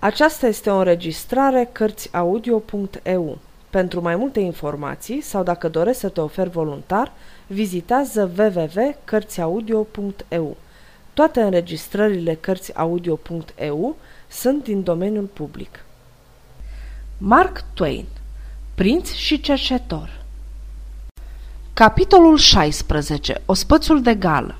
Aceasta este o înregistrare Cărțiaudio.eu. Pentru mai multe informații sau dacă dorești să te oferi voluntar, vizitează www.cărțiaudio.eu. Toate înregistrările Cărțiaudio.eu sunt din domeniul public. Mark Twain Prinț și cercetor Capitolul 16 Ospățul de gală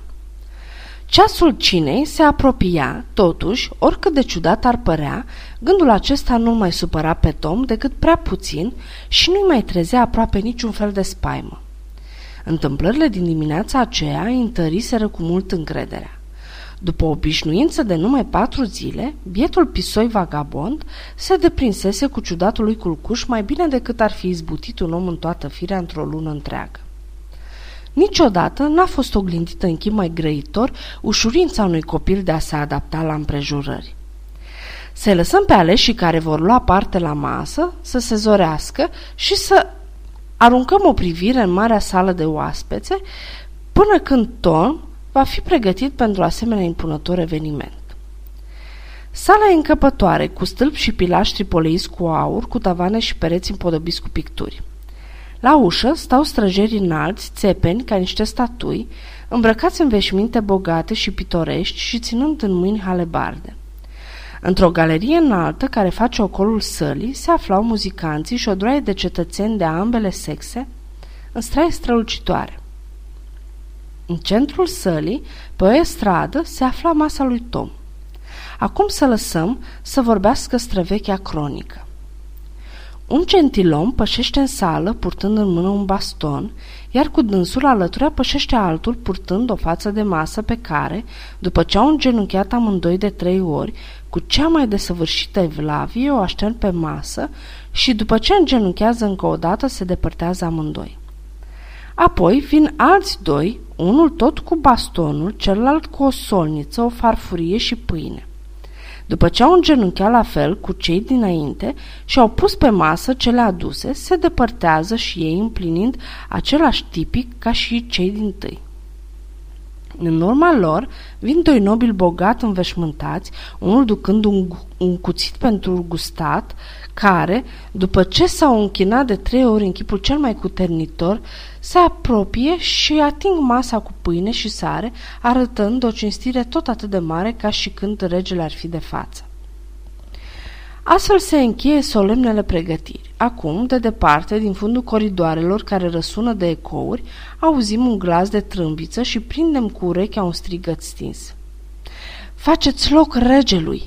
Ceasul cinei se apropia, totuși, oricât de ciudat ar părea, gândul acesta nu mai supăra pe Tom decât prea puțin și nu-i mai trezea aproape niciun fel de spaimă. Întâmplările din dimineața aceea îi întăriseră cu mult încrederea. După o obișnuință de numai patru zile, bietul pisoi vagabond se deprinsese cu ciudatul lui culcuș mai bine decât ar fi izbutit un om în toată firea într-o lună întreagă. Niciodată n-a fost oglindită în chip mai grăitor ușurința unui copil de a se adapta la împrejurări. Să lăsăm pe aleșii care vor lua parte la masă să se zorească și să aruncăm o privire în marea sală de oaspețe până când Tom va fi pregătit pentru asemenea impunător eveniment. Sala e încăpătoare, cu stâlpi și pilaștri poleiți cu aur, cu tavane și pereți împodobiți cu picturi. La ușă stau străjeri înalți, țepeni, ca niște statui, îmbrăcați în veșminte bogate și pitorești și ținând în mâini halebarde. Într-o galerie înaltă care face ocolul sălii se aflau muzicanții și o droaie de cetățeni de ambele sexe în straie strălucitoare. În centrul sălii, pe o stradă, se afla masa lui Tom. Acum să lăsăm să vorbească străvechea cronică. Un gentilom pășește în sală purtând în mână un baston, iar cu dânsul alături pășește altul purtând o față de masă pe care, după ce au îngenunchiat amândoi de trei ori, cu cea mai desăvârșită evlavie o aștern pe masă și după ce îngenunchează încă o dată se depărtează amândoi. Apoi vin alți doi, unul tot cu bastonul, celălalt cu o solniță, o farfurie și pâine. După ce au îngenunchiat la fel cu cei dinainte și au pus pe masă cele aduse, se depărtează și ei împlinind același tipic ca și cei din tâi. În urma lor vin doi nobili bogat înveșmântați, unul ducând un, un cuțit pentru gustat, care, după ce s-au închinat de trei ori în chipul cel mai cuternitor, se apropie și ating masa cu pâine și sare, arătând o cinstire tot atât de mare ca și când regele ar fi de față. Astfel se încheie solemnele pregătiri. Acum, de departe, din fundul coridoarelor care răsună de ecouri, auzim un glas de trâmbiță și prindem cu urechea un strigăt stins. Faceți loc regelui!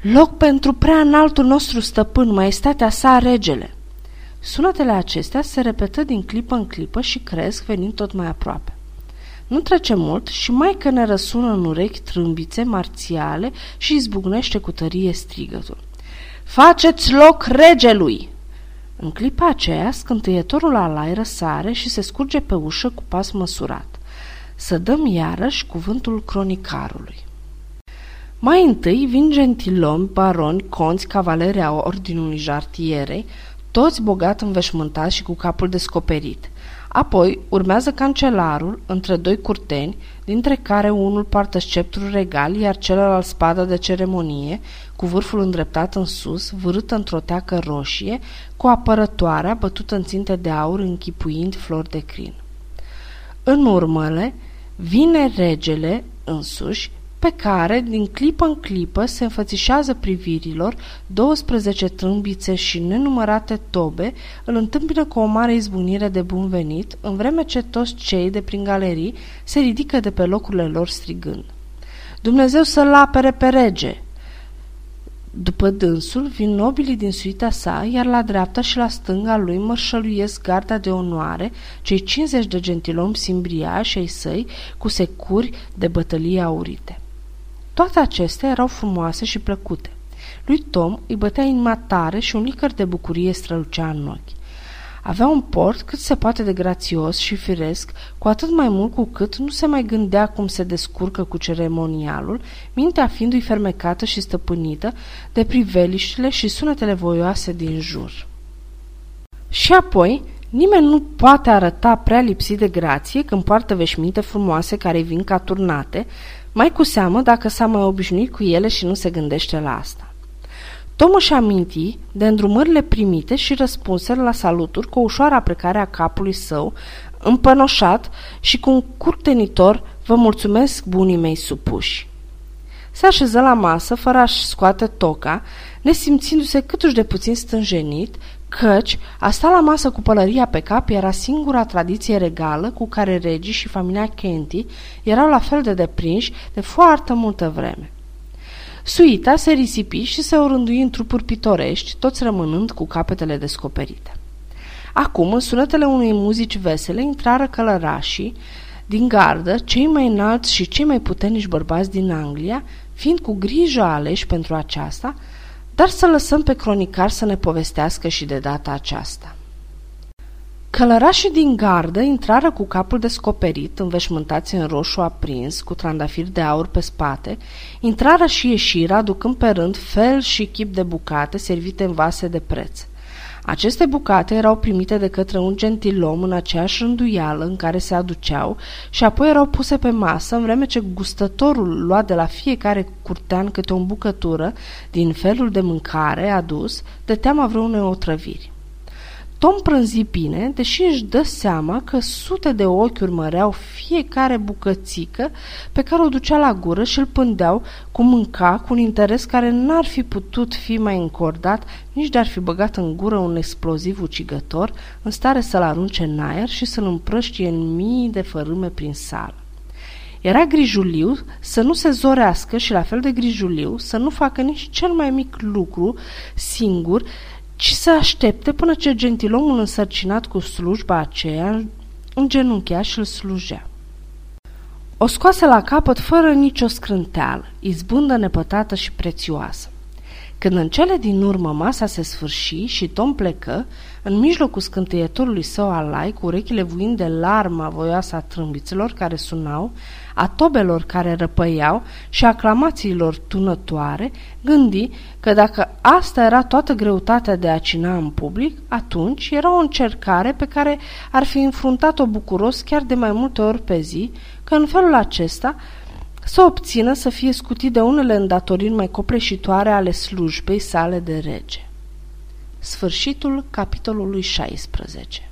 Loc pentru prea înaltul nostru stăpân, maestatea sa regele! Sunetele acestea se repetă din clipă în clipă și cresc venind tot mai aproape. Nu trece mult și mai că ne răsună în urechi trâmbițe marțiale și izbucnește cu tărie strigătul. Faceți loc regelui! În clipa aceea, scântâietorul alai răsare și se scurge pe ușă cu pas măsurat. Să dăm iarăși cuvântul cronicarului. Mai întâi vin gentilomi, baroni, conți, cavaleri a ordinului jartierei, toți bogat înveșmântați și cu capul descoperit. Apoi urmează cancelarul, între doi curteni, dintre care unul poartă sceptrul regal, iar celălalt spada de ceremonie, cu vârful îndreptat în sus, vârâtă într-o teacă roșie, cu apărătoarea bătută în ținte de aur, închipuind flori de crin. În urmele, vine regele însuși, pe care, din clipă în clipă, se înfățișează privirilor 12 trâmbițe și nenumărate tobe, îl întâmpină cu o mare izbunire de bun venit, în vreme ce toți cei de prin galerii se ridică de pe locurile lor strigând. Dumnezeu să-l apere pe rege! După dânsul vin nobilii din suita sa, iar la dreapta și la stânga lui mărșăluiesc garda de onoare, cei 50 de gentilomi simbriași ai săi, cu securi de bătălie aurite. Toate acestea erau frumoase și plăcute. Lui Tom îi bătea inima tare și un licăr de bucurie strălucea în ochi. Avea un port cât se poate de grațios și firesc, cu atât mai mult cu cât nu se mai gândea cum se descurcă cu ceremonialul, mintea fiindu-i fermecată și stăpânită de priveliștile și sunetele voioase din jur. Și apoi, nimeni nu poate arăta prea lipsit de grație când poartă veșminte frumoase care vin ca turnate, mai cu seamă dacă s-a mai obișnuit cu ele și nu se gândește la asta. Tom își aminti de îndrumările primite și răspunsele la saluturi cu o ușoară aprecare a capului său, împănoșat și cu un curtenitor vă mulțumesc bunii mei supuși. Se așeză la masă fără a-și scoate toca, nesimțindu-se câtuși de puțin stânjenit, căci a sta la masă cu pălăria pe cap era singura tradiție regală cu care regii și familia Kenty erau la fel de deprinși de foarte multă vreme. Suita se risipi și se orândui în trupuri pitorești, toți rămânând cu capetele descoperite. Acum, în sunetele unei muzici vesele, intrară călărașii din gardă, cei mai înalți și cei mai puternici bărbați din Anglia, fiind cu grijă aleși pentru aceasta, dar să lăsăm pe cronicar să ne povestească și de data aceasta. Călărașii din gardă intrară cu capul descoperit, înveșmântați în roșu aprins, cu trandafiri de aur pe spate, intrară și ieșiră, aducând pe rând fel și chip de bucate servite în vase de preț. Aceste bucate erau primite de către un gentilom în aceeași rânduială în care se aduceau și apoi erau puse pe masă, în vreme ce gustătorul lua de la fiecare curtean câte o bucătură din felul de mâncare adus, de teama vreunei otrăviri. Tom prânzi bine, deși își dă seama că sute de ochi urmăreau fiecare bucățică pe care o ducea la gură și îl pândeau cu mânca cu un interes care n-ar fi putut fi mai încordat nici de-ar fi băgat în gură un exploziv ucigător în stare să-l arunce în aer și să-l împrăștie în mii de fărâme prin sală. Era grijuliu să nu se zorească și la fel de grijuliu să nu facă nici cel mai mic lucru singur ci să aștepte până ce gentilomul însărcinat cu slujba aceea îngenunchea și îl slujea. O scoase la capăt fără nicio scrânteală, izbândă nepătată și prețioasă. Când în cele din urmă masa se sfârși și Tom plecă, în mijlocul scântâietorului său alai, cu urechile vuind de larma voioasă a trâmbițelor care sunau, a tobelor care răpăiau și aclamațiilor tunătoare, gândi că dacă asta era toată greutatea de a cina în public, atunci era o încercare pe care ar fi înfruntat-o bucuros chiar de mai multe ori pe zi, că în felul acesta să obțină să fie scutit de unele îndatoriri mai copleșitoare ale slujbei sale de rege. Sfârșitul capitolului 16